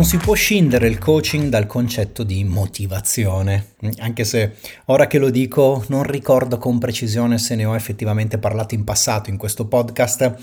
Non si può scindere il coaching dal concetto di motivazione, anche se ora che lo dico non ricordo con precisione se ne ho effettivamente parlato in passato in questo podcast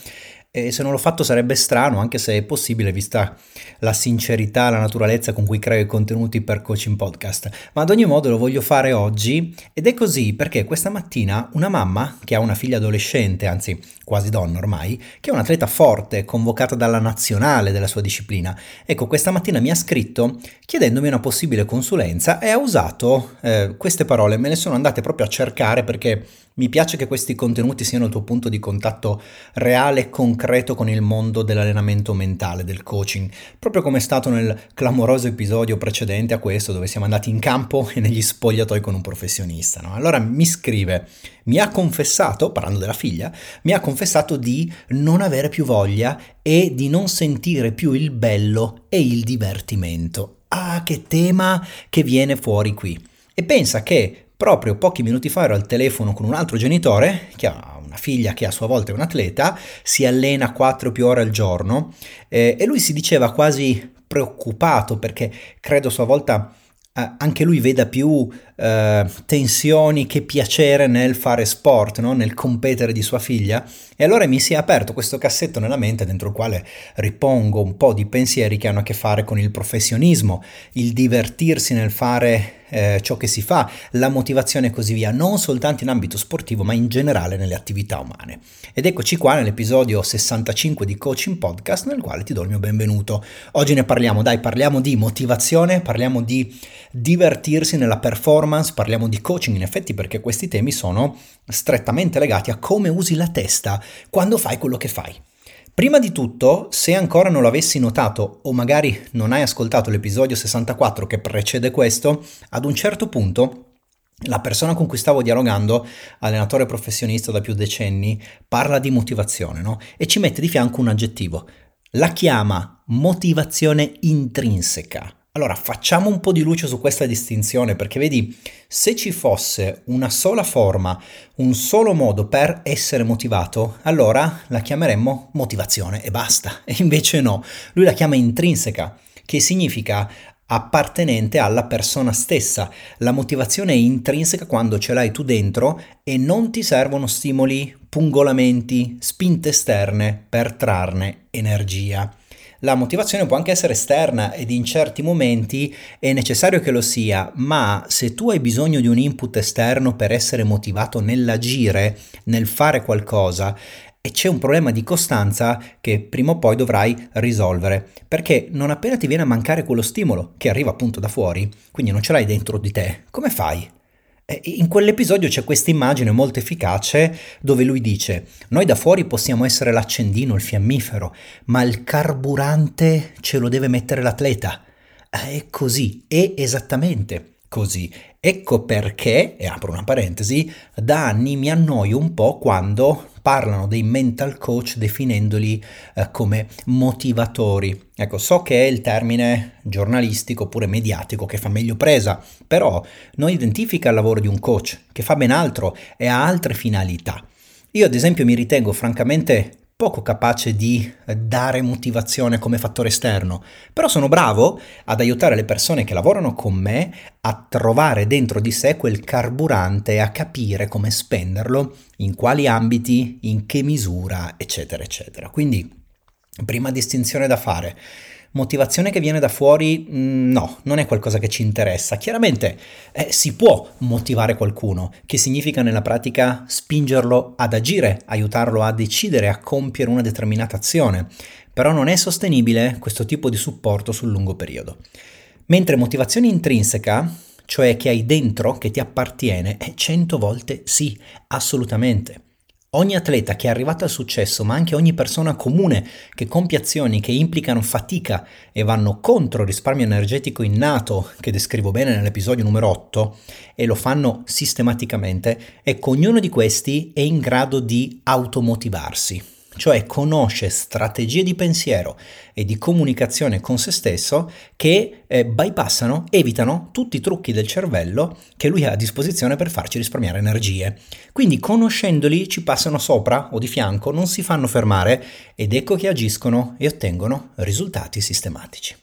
e se non l'ho fatto sarebbe strano, anche se è possibile, vista la sincerità, la naturalezza con cui creo i contenuti per Coaching Podcast. Ma ad ogni modo lo voglio fare oggi ed è così perché questa mattina una mamma che ha una figlia adolescente, anzi quasi donna ormai, che è un'atleta forte, convocata dalla nazionale della sua disciplina, ecco, questa mattina mi ha scritto chiedendomi una possibile consulenza e ha usato eh, queste parole, me le sono andate proprio a cercare perché mi piace che questi contenuti siano il tuo punto di contatto reale e concreto con il mondo dell'allenamento mentale, del coaching, proprio come è stato nel clamoroso episodio precedente a questo dove siamo andati in campo e negli spogliatoi con un professionista. No? Allora mi scrive, mi ha confessato, parlando della figlia, mi ha confessato di non avere più voglia e di non sentire più il bello e il divertimento. Ah, che tema che viene fuori qui. E pensa che Proprio pochi minuti fa ero al telefono con un altro genitore che ha una figlia che a sua volta è un atleta, si allena 4 più ore al giorno eh, e lui si diceva quasi preoccupato perché credo a sua volta anche lui veda più eh, tensioni che piacere nel fare sport, no? nel competere di sua figlia. E allora mi si è aperto questo cassetto nella mente dentro il quale ripongo un po' di pensieri che hanno a che fare con il professionismo, il divertirsi nel fare eh, ciò che si fa, la motivazione e così via, non soltanto in ambito sportivo ma in generale nelle attività umane. Ed eccoci qua nell'episodio 65 di Coaching Podcast nel quale ti do il mio benvenuto. Oggi ne parliamo, dai, parliamo di motivazione, parliamo di divertirsi nella performance, parliamo di coaching in effetti perché questi temi sono strettamente legati a come usi la testa quando fai quello che fai. Prima di tutto, se ancora non l'avessi notato o magari non hai ascoltato l'episodio 64 che precede questo, ad un certo punto la persona con cui stavo dialogando, allenatore professionista da più decenni, parla di motivazione no? e ci mette di fianco un aggettivo. La chiama motivazione intrinseca. Allora facciamo un po' di luce su questa distinzione perché vedi, se ci fosse una sola forma, un solo modo per essere motivato, allora la chiameremmo motivazione e basta. E invece no, lui la chiama intrinseca, che significa appartenente alla persona stessa. La motivazione è intrinseca quando ce l'hai tu dentro e non ti servono stimoli, pungolamenti, spinte esterne per trarne energia. La motivazione può anche essere esterna ed in certi momenti è necessario che lo sia, ma se tu hai bisogno di un input esterno per essere motivato nell'agire, nel fare qualcosa, e c'è un problema di costanza che prima o poi dovrai risolvere, perché non appena ti viene a mancare quello stimolo che arriva appunto da fuori, quindi non ce l'hai dentro di te, come fai? In quell'episodio c'è questa immagine molto efficace dove lui dice: Noi da fuori possiamo essere l'accendino, il fiammifero, ma il carburante ce lo deve mettere l'atleta. È così, è esattamente così. Ecco perché, e apro una parentesi, da anni mi annoio un po' quando parlano dei mental coach definendoli eh, come motivatori. Ecco, so che è il termine giornalistico oppure mediatico che fa meglio presa, però non identifica il lavoro di un coach che fa ben altro e ha altre finalità. Io ad esempio mi ritengo francamente poco capace di dare motivazione come fattore esterno, però sono bravo ad aiutare le persone che lavorano con me a trovare dentro di sé quel carburante a capire come spenderlo, in quali ambiti, in che misura, eccetera, eccetera. Quindi, prima distinzione da fare motivazione che viene da fuori, mm, no, non è qualcosa che ci interessa. Chiaramente eh, si può motivare qualcuno, che significa nella pratica spingerlo ad agire, aiutarlo a decidere, a compiere una determinata azione, però non è sostenibile questo tipo di supporto sul lungo periodo. Mentre motivazione intrinseca, cioè che hai dentro, che ti appartiene, è cento volte sì, assolutamente. Ogni atleta che è arrivato al successo, ma anche ogni persona comune che compie azioni che implicano fatica e vanno contro il risparmio energetico innato, che descrivo bene nell'episodio numero 8, e lo fanno sistematicamente, ecco, ognuno di questi è in grado di automotivarsi cioè conosce strategie di pensiero e di comunicazione con se stesso che eh, bypassano, evitano tutti i trucchi del cervello che lui ha a disposizione per farci risparmiare energie. Quindi conoscendoli ci passano sopra o di fianco, non si fanno fermare ed ecco che agiscono e ottengono risultati sistematici.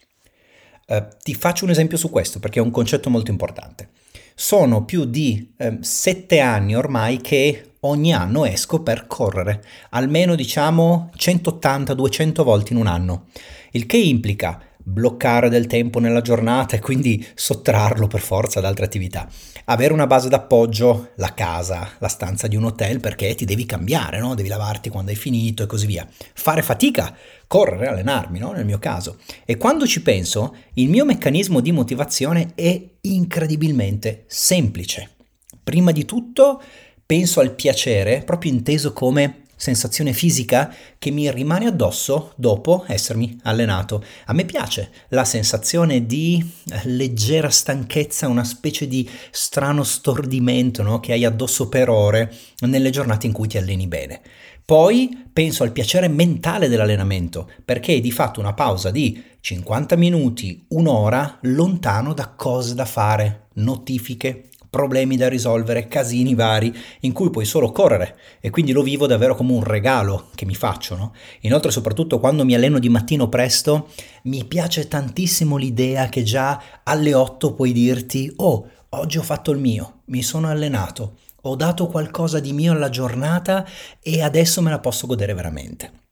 Eh, ti faccio un esempio su questo perché è un concetto molto importante. Sono più di eh, sette anni ormai che ogni anno esco per correre, almeno diciamo 180-200 volte in un anno, il che implica bloccare del tempo nella giornata e quindi sottrarlo per forza ad altre attività. Avere una base d'appoggio, la casa, la stanza di un hotel perché ti devi cambiare, no? devi lavarti quando hai finito e così via. Fare fatica, correre, allenarmi, no? nel mio caso. E quando ci penso, il mio meccanismo di motivazione è incredibilmente semplice. Prima di tutto penso al piacere, proprio inteso come sensazione fisica che mi rimane addosso dopo essermi allenato. A me piace la sensazione di leggera stanchezza, una specie di strano stordimento no? che hai addosso per ore nelle giornate in cui ti alleni bene. Poi penso al piacere mentale dell'allenamento, perché è di fatto una pausa di 50 minuti, un'ora lontano da cose da fare, notifiche, problemi da risolvere, casini vari, in cui puoi solo correre e quindi lo vivo davvero come un regalo che mi faccio. No? Inoltre, soprattutto quando mi alleno di mattino presto, mi piace tantissimo l'idea che già alle 8 puoi dirti, oh, oggi ho fatto il mio, mi sono allenato, ho dato qualcosa di mio alla giornata e adesso me la posso godere veramente.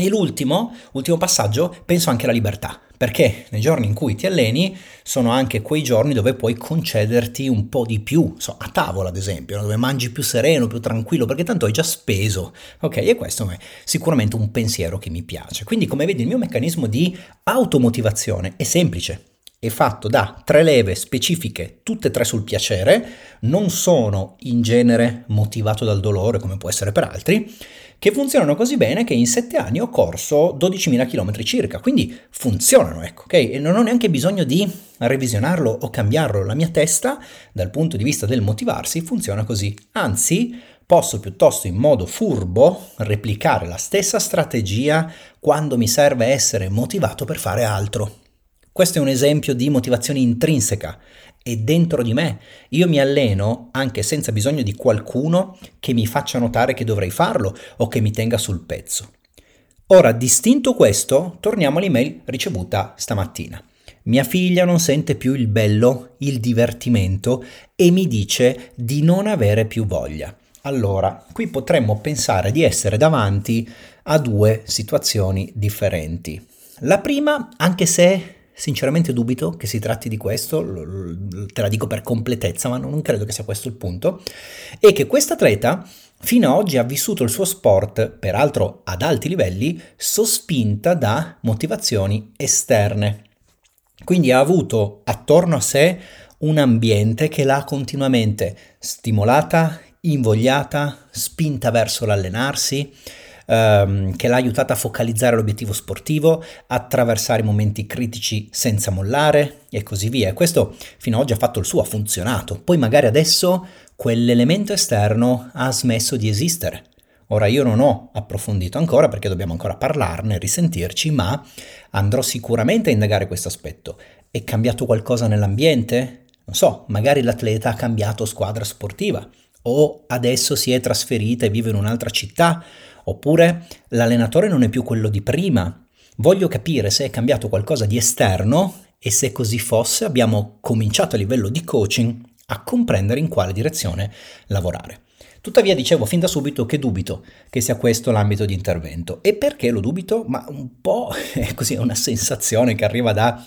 E l'ultimo, ultimo passaggio, penso anche alla libertà, perché nei giorni in cui ti alleni sono anche quei giorni dove puoi concederti un po' di più, so, a tavola ad esempio, dove mangi più sereno, più tranquillo, perché tanto hai già speso, ok? E questo è sicuramente un pensiero che mi piace. Quindi come vedi il mio meccanismo di automotivazione è semplice, è fatto da tre leve specifiche, tutte e tre sul piacere, non sono in genere motivato dal dolore come può essere per altri, che funzionano così bene che in sette anni ho corso 12.000 km circa, quindi funzionano, ecco, ok? E non ho neanche bisogno di revisionarlo o cambiarlo, la mia testa, dal punto di vista del motivarsi, funziona così. Anzi, posso piuttosto in modo furbo replicare la stessa strategia quando mi serve essere motivato per fare altro. Questo è un esempio di motivazione intrinseca è dentro di me. Io mi alleno anche senza bisogno di qualcuno che mi faccia notare che dovrei farlo o che mi tenga sul pezzo. Ora, distinto questo, torniamo all'email ricevuta stamattina. Mia figlia non sente più il bello, il divertimento e mi dice di non avere più voglia. Allora, qui potremmo pensare di essere davanti a due situazioni differenti. La prima, anche se Sinceramente dubito che si tratti di questo, te la dico per completezza, ma non credo che sia questo il punto, e che questa atleta fino ad oggi ha vissuto il suo sport, peraltro ad alti livelli, sospinta da motivazioni esterne. Quindi ha avuto attorno a sé un ambiente che l'ha continuamente stimolata, invogliata, spinta verso l'allenarsi, ehm, che l'ha aiutata a focalizzare l'obiettivo sportivo, attraversare i momenti critici senza mollare e così via. E questo fino ad oggi ha fatto il suo, ha funzionato. Poi magari adesso quell'elemento esterno ha smesso di esistere. Ora io non ho approfondito ancora perché dobbiamo ancora parlarne, risentirci, ma andrò sicuramente a indagare questo aspetto. È cambiato qualcosa nell'ambiente? Non so, magari l'atleta ha cambiato squadra sportiva o adesso si è trasferita e vive in un'altra città Oppure l'allenatore non è più quello di prima. Voglio capire se è cambiato qualcosa di esterno e se così fosse abbiamo cominciato a livello di coaching a comprendere in quale direzione lavorare. Tuttavia dicevo fin da subito che dubito che sia questo l'ambito di intervento. E perché lo dubito? Ma un po' è così, è una sensazione che arriva da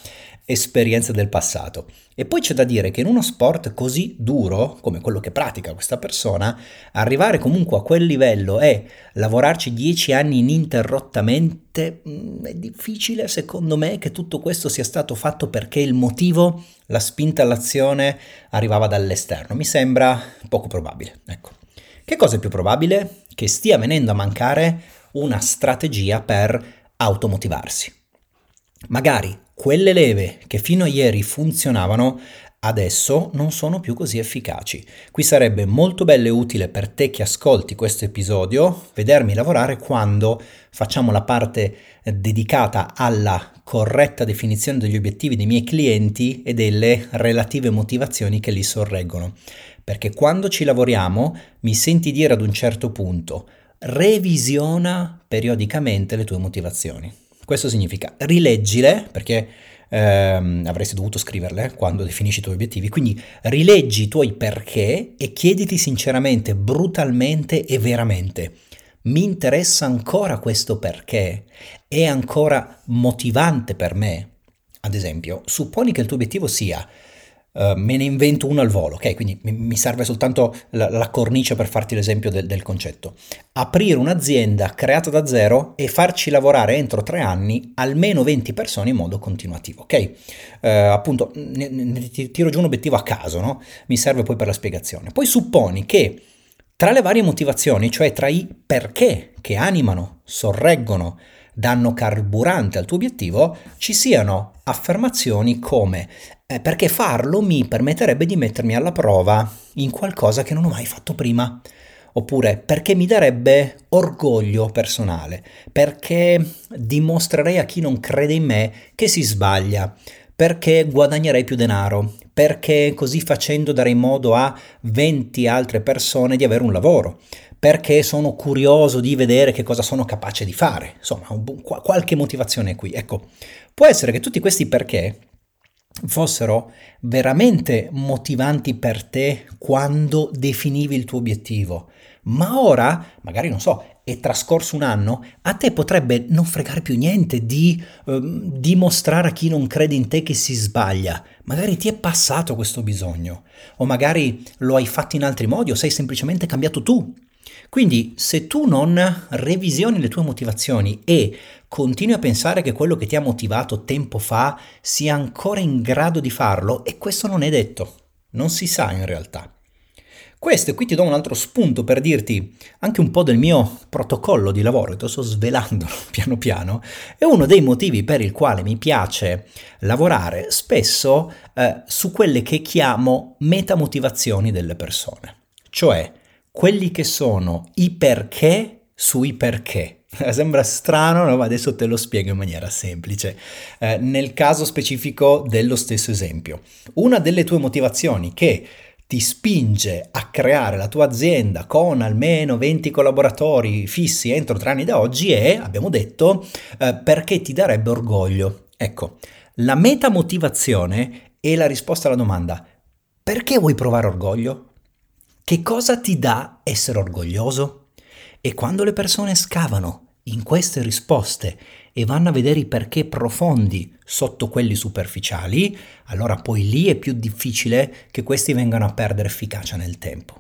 esperienze del passato. E poi c'è da dire che in uno sport così duro come quello che pratica questa persona, arrivare comunque a quel livello e lavorarci dieci anni ininterrottamente mm, è difficile secondo me che tutto questo sia stato fatto perché il motivo, la spinta all'azione arrivava dall'esterno. Mi sembra poco probabile. Ecco. Che cosa è più probabile? Che stia venendo a mancare una strategia per automotivarsi. Magari quelle leve che fino a ieri funzionavano adesso non sono più così efficaci. Qui sarebbe molto bello e utile per te che ascolti questo episodio vedermi lavorare quando facciamo la parte dedicata alla corretta definizione degli obiettivi dei miei clienti e delle relative motivazioni che li sorreggono. Perché quando ci lavoriamo mi senti dire ad un certo punto revisiona periodicamente le tue motivazioni. Questo significa rileggile, perché ehm, avresti dovuto scriverle quando definisci i tuoi obiettivi, quindi rileggi i tuoi perché e chiediti sinceramente, brutalmente e veramente, mi interessa ancora questo perché? È ancora motivante per me? Ad esempio, supponi che il tuo obiettivo sia Uh, me ne invento uno al volo, ok? Quindi mi, serve soltanto la, la, cornice per farti l'esempio del, del, concetto. Aprire un'azienda creata da zero e farci lavorare entro tre anni almeno 20 persone in modo continuativo, ok? Uh, appunto, ne, ne, tiro giù un obiettivo a caso, no? Mi serve poi per la spiegazione. Poi supponi che tra le varie motivazioni, cioè tra i perché che animano, sorreggono, danno carburante al tuo obiettivo, ci siano affermazioni come eh, perché farlo mi permetterebbe di mettermi alla prova in qualcosa che non ho mai fatto prima. Oppure perché mi darebbe orgoglio personale, perché dimostrerei a chi non crede in me che si sbaglia, perché guadagnerei più denaro, perché così facendo darei modo a 20 altre persone di avere un lavoro, perché sono curioso di vedere che cosa sono capace di fare. Insomma, qualche motivazione qui. Ecco, può essere che tutti questi perché fossero veramente motivanti per te quando definivi il tuo obiettivo. Ma ora, magari non so, è trascorso un anno, a te potrebbe non fregare più niente di eh, dimostrare a chi non crede in te che si sbaglia. Magari ti è passato questo bisogno, o magari lo hai fatto in altri modi, o sei semplicemente cambiato tu. Quindi se tu non revisioni le tue motivazioni e continui a pensare che quello che ti ha motivato tempo fa sia ancora in grado di farlo, e questo non è detto, non si sa in realtà. Questo, e qui ti do un altro spunto per dirti anche un po' del mio protocollo di lavoro, te lo sto svelando piano piano, è uno dei motivi per il quale mi piace lavorare spesso eh, su quelle che chiamo metamotivazioni delle persone, cioè quelli che sono i perché sui perché. Sembra strano, no? ma adesso te lo spiego in maniera semplice. Eh, nel caso specifico dello stesso esempio, una delle tue motivazioni che ti spinge a creare la tua azienda con almeno 20 collaboratori fissi entro tre anni da oggi è, abbiamo detto, eh, perché ti darebbe orgoglio. Ecco, la metamotivazione è la risposta alla domanda perché vuoi provare orgoglio? Che cosa ti dà essere orgoglioso? E quando le persone scavano in queste risposte e vanno a vedere i perché profondi sotto quelli superficiali, allora poi lì è più difficile che questi vengano a perdere efficacia nel tempo.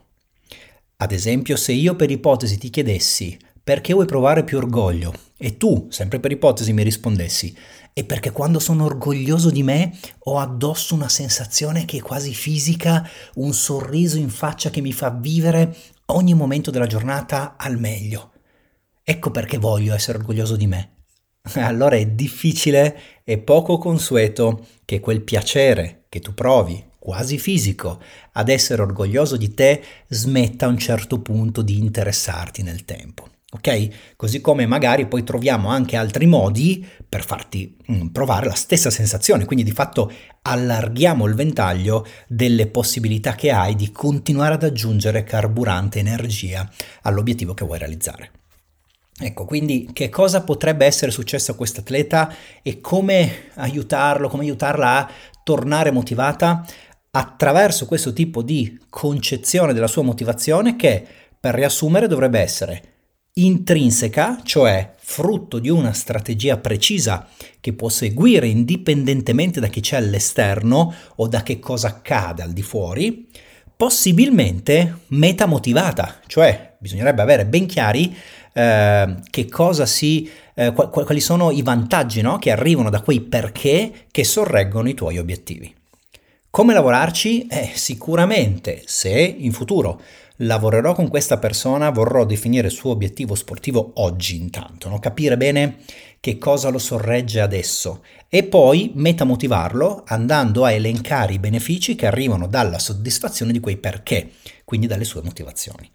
Ad esempio, se io per ipotesi ti chiedessi perché vuoi provare più orgoglio e tu, sempre per ipotesi, mi rispondessi e perché quando sono orgoglioso di me ho addosso una sensazione che è quasi fisica, un sorriso in faccia che mi fa vivere ogni momento della giornata al meglio. Ecco perché voglio essere orgoglioso di me. Allora è difficile e poco consueto che quel piacere che tu provi, quasi fisico, ad essere orgoglioso di te smetta a un certo punto di interessarti nel tempo. Ok? Così come magari poi troviamo anche altri modi per farti mm, provare la stessa sensazione, quindi di fatto allarghiamo il ventaglio delle possibilità che hai di continuare ad aggiungere carburante energia all'obiettivo che vuoi realizzare. Ecco, quindi che cosa potrebbe essere successo a questo atleta e come aiutarlo, come aiutarla a tornare motivata attraverso questo tipo di concezione della sua motivazione che, per riassumere, dovrebbe essere intrinseca, cioè frutto di una strategia precisa che può seguire indipendentemente da chi c'è all'esterno o da che cosa accade al di fuori, possibilmente metamotivata, cioè bisognerebbe avere ben chiari eh, che cosa si, eh, quali sono i vantaggi no? che arrivano da quei perché che sorreggono i tuoi obiettivi. Come lavorarci? Eh, sicuramente se in futuro lavorerò con questa persona, vorrò definire il suo obiettivo sportivo oggi intanto, no? capire bene che cosa lo sorregge adesso e poi metamotivarlo andando a elencare i benefici che arrivano dalla soddisfazione di quei perché, quindi dalle sue motivazioni.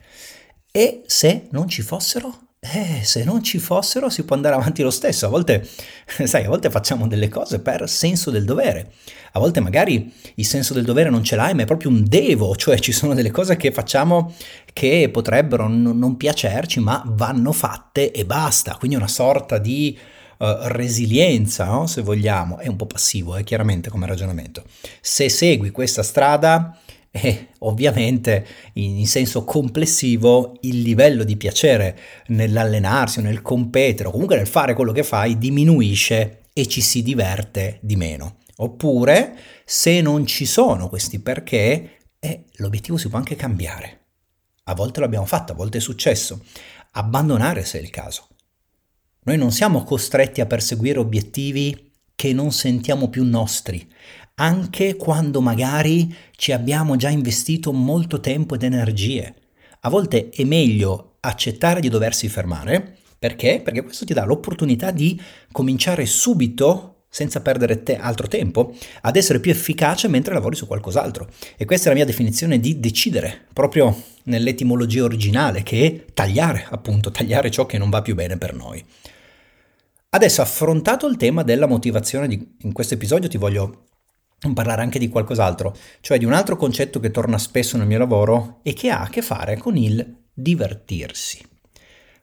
E se non ci fossero? Eh, se non ci fossero si può andare avanti lo stesso. A volte, sai, a volte facciamo delle cose per senso del dovere. A volte magari il senso del dovere non ce l'hai, ma è proprio un devo, cioè ci sono delle cose che facciamo che potrebbero n- non piacerci, ma vanno fatte e basta. Quindi una sorta di resilienza, no? se vogliamo, è un po' passivo, eh, chiaramente come ragionamento. Se segui questa strada, e ovviamente in senso complessivo il livello di piacere nell'allenarsi o nel competere o comunque nel fare quello che fai diminuisce e ci si diverte di meno. Oppure se non ci sono questi perché, eh, l'obiettivo si può anche cambiare. A volte l'abbiamo fatto, a volte è successo. Abbandonare se è il caso. Noi non siamo costretti a perseguire obiettivi che non sentiamo più nostri, anche quando magari ci abbiamo già investito molto tempo ed energie. A volte è meglio accettare di doversi fermare, perché? Perché questo ti dà l'opportunità di cominciare subito senza perdere te- altro tempo, ad essere più efficace mentre lavori su qualcos'altro. E questa è la mia definizione di decidere, proprio nell'etimologia originale, che è tagliare, appunto, tagliare ciò che non va più bene per noi. Adesso, affrontato il tema della motivazione, di, in questo episodio ti voglio parlare anche di qualcos'altro, cioè di un altro concetto che torna spesso nel mio lavoro e che ha a che fare con il divertirsi.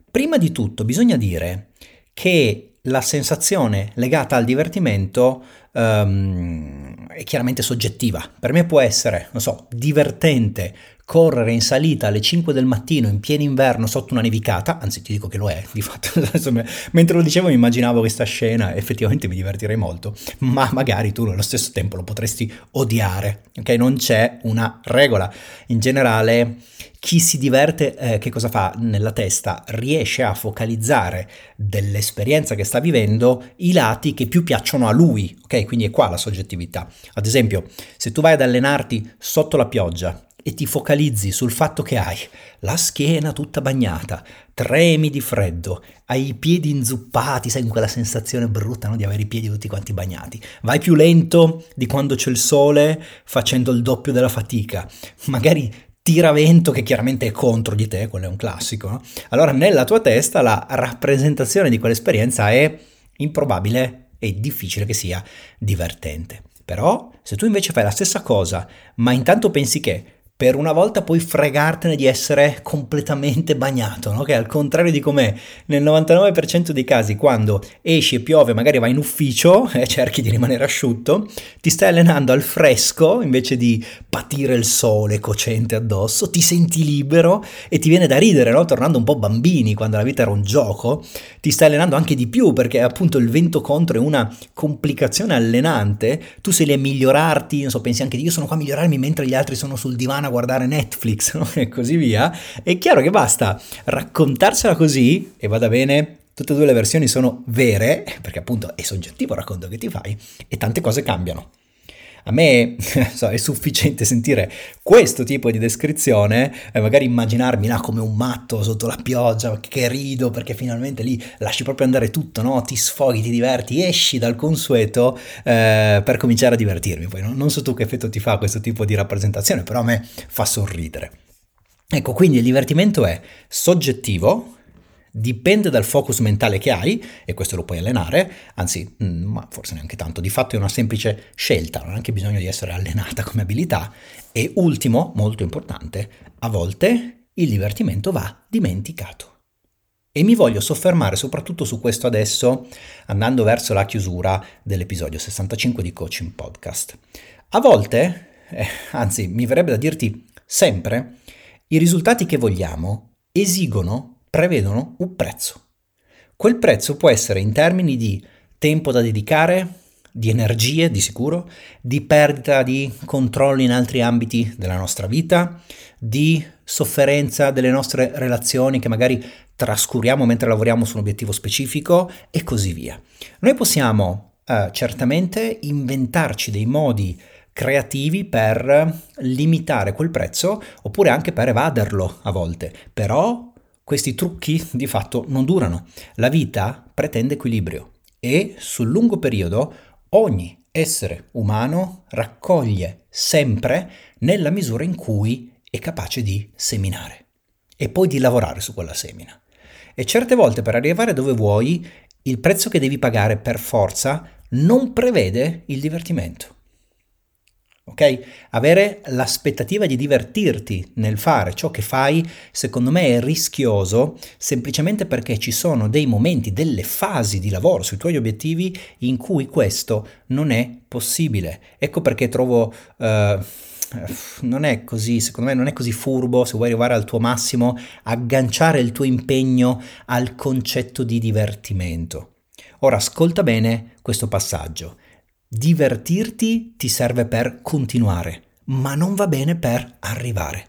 Prima di tutto bisogna dire che la sensazione legata al divertimento um, è chiaramente soggettiva. Per me può essere, non so, divertente correre in salita alle 5 del mattino in pieno inverno sotto una nevicata, anzi ti dico che lo è, di fatto, mentre lo dicevo mi immaginavo questa scena, effettivamente mi divertirei molto, ma magari tu allo stesso tempo lo potresti odiare, ok? Non c'è una regola. In generale chi si diverte, eh, che cosa fa nella testa? Riesce a focalizzare dell'esperienza che sta vivendo i lati che più piacciono a lui, ok? Quindi è qua la soggettività. Ad esempio, se tu vai ad allenarti sotto la pioggia e ti focalizzi sul fatto che hai la schiena tutta bagnata, tremi di freddo, hai i piedi inzuppati, sai quella sensazione brutta no? di avere i piedi tutti quanti bagnati, vai più lento di quando c'è il sole facendo il doppio della fatica, magari tira vento che chiaramente è contro di te, quello è un classico, no? allora nella tua testa la rappresentazione di quell'esperienza è improbabile e difficile che sia divertente. Però se tu invece fai la stessa cosa, ma intanto pensi che per una volta puoi fregartene di essere completamente bagnato, no? che al contrario di com'è nel 99% dei casi quando esci e piove, magari vai in ufficio e cerchi di rimanere asciutto, ti stai allenando al fresco invece di patire il sole cocente addosso, ti senti libero e ti viene da ridere, no? tornando un po' bambini quando la vita era un gioco, ti stai allenando anche di più perché appunto il vento contro è una complicazione allenante, tu sei lì a migliorarti, non so, pensi anche di io sono qua a migliorarmi mentre gli altri sono sul divano a guardare Netflix no? e così via, è chiaro che basta raccontarsela così e vada bene. Tutte e due le versioni sono vere, perché appunto è soggettivo il racconto che ti fai, e tante cose cambiano. A me so, è sufficiente sentire questo tipo di descrizione e magari immaginarmi là come un matto sotto la pioggia, che rido perché finalmente lì lasci proprio andare tutto, no? ti sfoghi, ti diverti, esci dal consueto eh, per cominciare a divertirmi. Poi non, non so tu che effetto ti fa questo tipo di rappresentazione, però a me fa sorridere. Ecco, quindi il divertimento è soggettivo, dipende dal focus mentale che hai e questo lo puoi allenare, anzi, mm, ma forse neanche tanto, di fatto è una semplice scelta, non ha anche bisogno di essere allenata come abilità e ultimo, molto importante, a volte il divertimento va dimenticato. E mi voglio soffermare soprattutto su questo adesso, andando verso la chiusura dell'episodio 65 di Coaching Podcast. A volte, eh, anzi mi verrebbe da dirti sempre, i risultati che vogliamo esigono prevedono un prezzo. Quel prezzo può essere in termini di tempo da dedicare, di energie di sicuro, di perdita di controllo in altri ambiti della nostra vita, di sofferenza delle nostre relazioni che magari trascuriamo mentre lavoriamo su un obiettivo specifico e così via. Noi possiamo eh, certamente inventarci dei modi creativi per limitare quel prezzo oppure anche per evaderlo a volte, però questi trucchi di fatto non durano. La vita pretende equilibrio e sul lungo periodo ogni essere umano raccoglie sempre nella misura in cui è capace di seminare e poi di lavorare su quella semina. E certe volte per arrivare dove vuoi, il prezzo che devi pagare per forza non prevede il divertimento. Ok? Avere l'aspettativa di divertirti nel fare ciò che fai, secondo me è rischioso semplicemente perché ci sono dei momenti, delle fasi di lavoro sui tuoi obiettivi in cui questo non è possibile. Ecco perché trovo... Uh, non è così, secondo me non è così furbo se vuoi arrivare al tuo massimo, agganciare il tuo impegno al concetto di divertimento. Ora ascolta bene questo passaggio. Divertirti ti serve per continuare, ma non va bene per arrivare.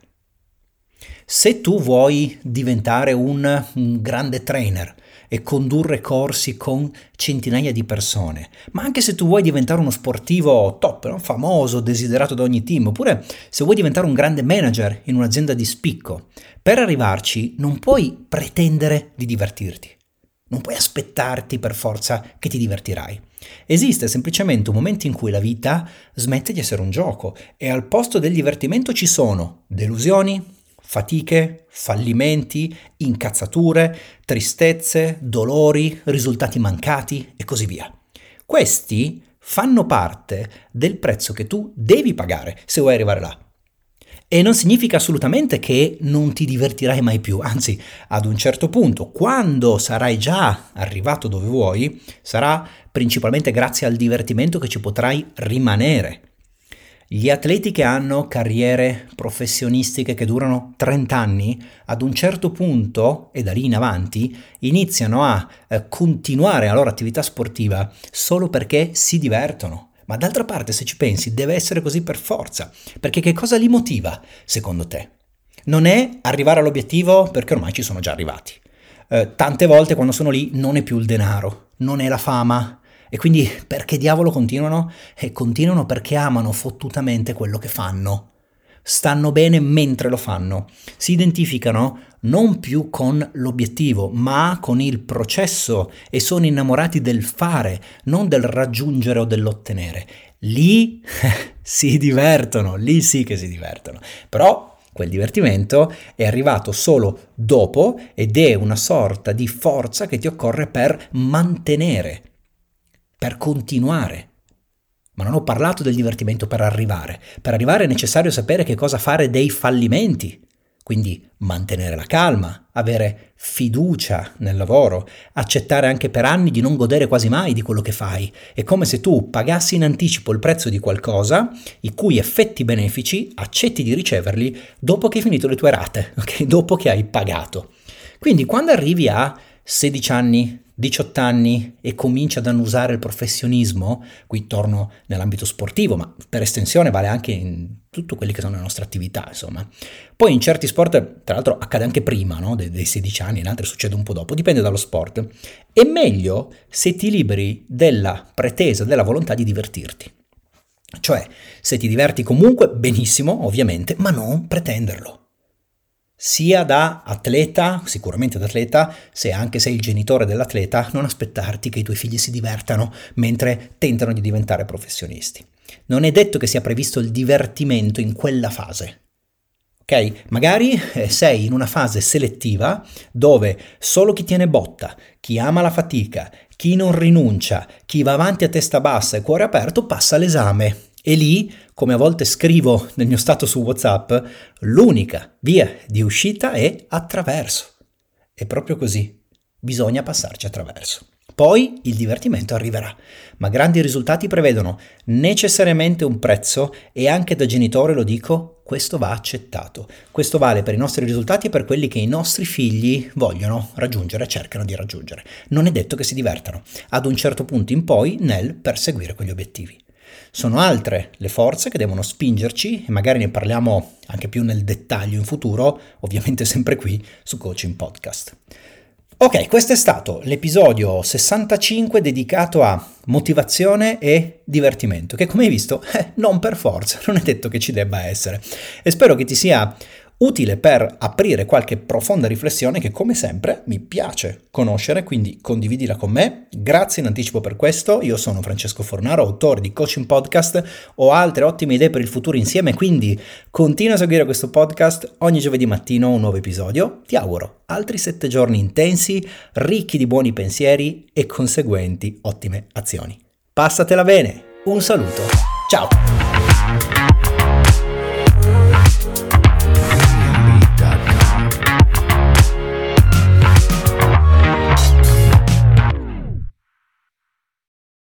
Se tu vuoi diventare un, un, grande trainer e condurre corsi con centinaia di persone, ma anche se tu vuoi diventare uno sportivo top, no? famoso, desiderato da ogni team, oppure se vuoi diventare un grande manager in un'azienda di spicco, per arrivarci non puoi pretendere di divertirti. Non puoi aspettarti per forza che ti divertirai. Esiste semplicemente un momento in cui la vita smette di essere un gioco e al posto del divertimento ci sono delusioni, fatiche, fallimenti, incazzature, tristezze, dolori, risultati mancati e così via. Questi fanno parte del prezzo che tu devi pagare se vuoi arrivare là. E non significa assolutamente che non ti divertirai mai più, anzi, ad un certo punto, quando sarai già arrivato dove vuoi, sarà principalmente grazie al divertimento che ci potrai rimanere. Gli atleti che hanno carriere professionistiche che durano 30 anni, ad un certo punto e da lì in avanti, iniziano a eh, continuare la loro attività sportiva solo perché si divertono. Ma d'altra parte, se ci pensi, deve essere così per forza, perché che cosa li motiva, secondo te? Non è arrivare all'obiettivo perché ormai ci sono già arrivati. Eh, tante volte quando sono lì non è più il denaro, non è la fama, e quindi perché diavolo continuano? E continuano perché amano fottutamente quello che fanno. Stanno bene mentre lo fanno. Si identificano non più con l'obiettivo, ma con il processo e sono innamorati del fare, non del raggiungere o dell'ottenere. Lì si divertono, lì sì che si divertono. Però quel divertimento è arrivato solo dopo ed è una sorta di forza che ti occorre per mantenere, per continuare. Ma non ho parlato del divertimento per arrivare. Per arrivare è necessario sapere che cosa fare dei fallimenti. Quindi mantenere la calma, avere fiducia nel lavoro, accettare anche per anni di non godere quasi mai di quello che fai. È come se tu pagassi in anticipo il prezzo di qualcosa, i cui effetti benefici accetti di riceverli dopo che hai finito le tue rate, okay? dopo che hai pagato. Quindi quando arrivi a 16 anni, 18 anni e comincia ad annusare il professionismo, qui torno nell'ambito sportivo, ma per estensione vale anche in tutte quelle che sono le nostre attività, insomma. Poi in certi sport, tra l'altro accade anche prima no? dei, dei 16 anni, in altri succede un po' dopo, dipende dallo sport. È meglio se ti liberi della pretesa, della volontà di divertirti. Cioè, se ti diverti comunque, benissimo, ovviamente, ma non pretenderlo sia da atleta, sicuramente da atleta, se anche sei il genitore dell'atleta, non aspettarti che i tuoi figli si divertano mentre tentano di diventare professionisti. Non è detto che sia previsto il divertimento in quella fase. Ok? Magari eh, sei in una fase selettiva dove solo chi tiene botta, chi ama la fatica, chi non rinuncia, chi va avanti a testa bassa e cuore aperto passa l'esame e lì, come a volte scrivo nel mio stato su WhatsApp, l'unica via di uscita è attraverso. È proprio così. Bisogna passarci attraverso. Poi il divertimento arriverà, ma grandi risultati prevedono necessariamente un prezzo e anche da genitore lo dico, questo va accettato. Questo vale per i nostri risultati e per quelli che i nostri figli vogliono raggiungere, cercano di raggiungere. Non è detto che si divertano, ad un certo punto in poi, nel perseguire quegli obiettivi. Sono altre le forze che devono spingerci e magari ne parliamo anche più nel dettaglio in futuro, ovviamente sempre qui su Coaching Podcast. Ok, questo è stato l'episodio 65 dedicato a motivazione e divertimento, che come hai visto, eh, non per forza, non è detto che ci debba essere. E spero che ti sia utile per aprire qualche profonda riflessione che come sempre mi piace conoscere, quindi condividila con me. Grazie in anticipo per questo, io sono Francesco Fornaro, autore di Coaching Podcast, ho altre ottime idee per il futuro insieme, quindi continua a seguire questo podcast, ogni giovedì mattino un nuovo episodio, ti auguro altri sette giorni intensi, ricchi di buoni pensieri e conseguenti ottime azioni. Passatela bene, un saluto, ciao!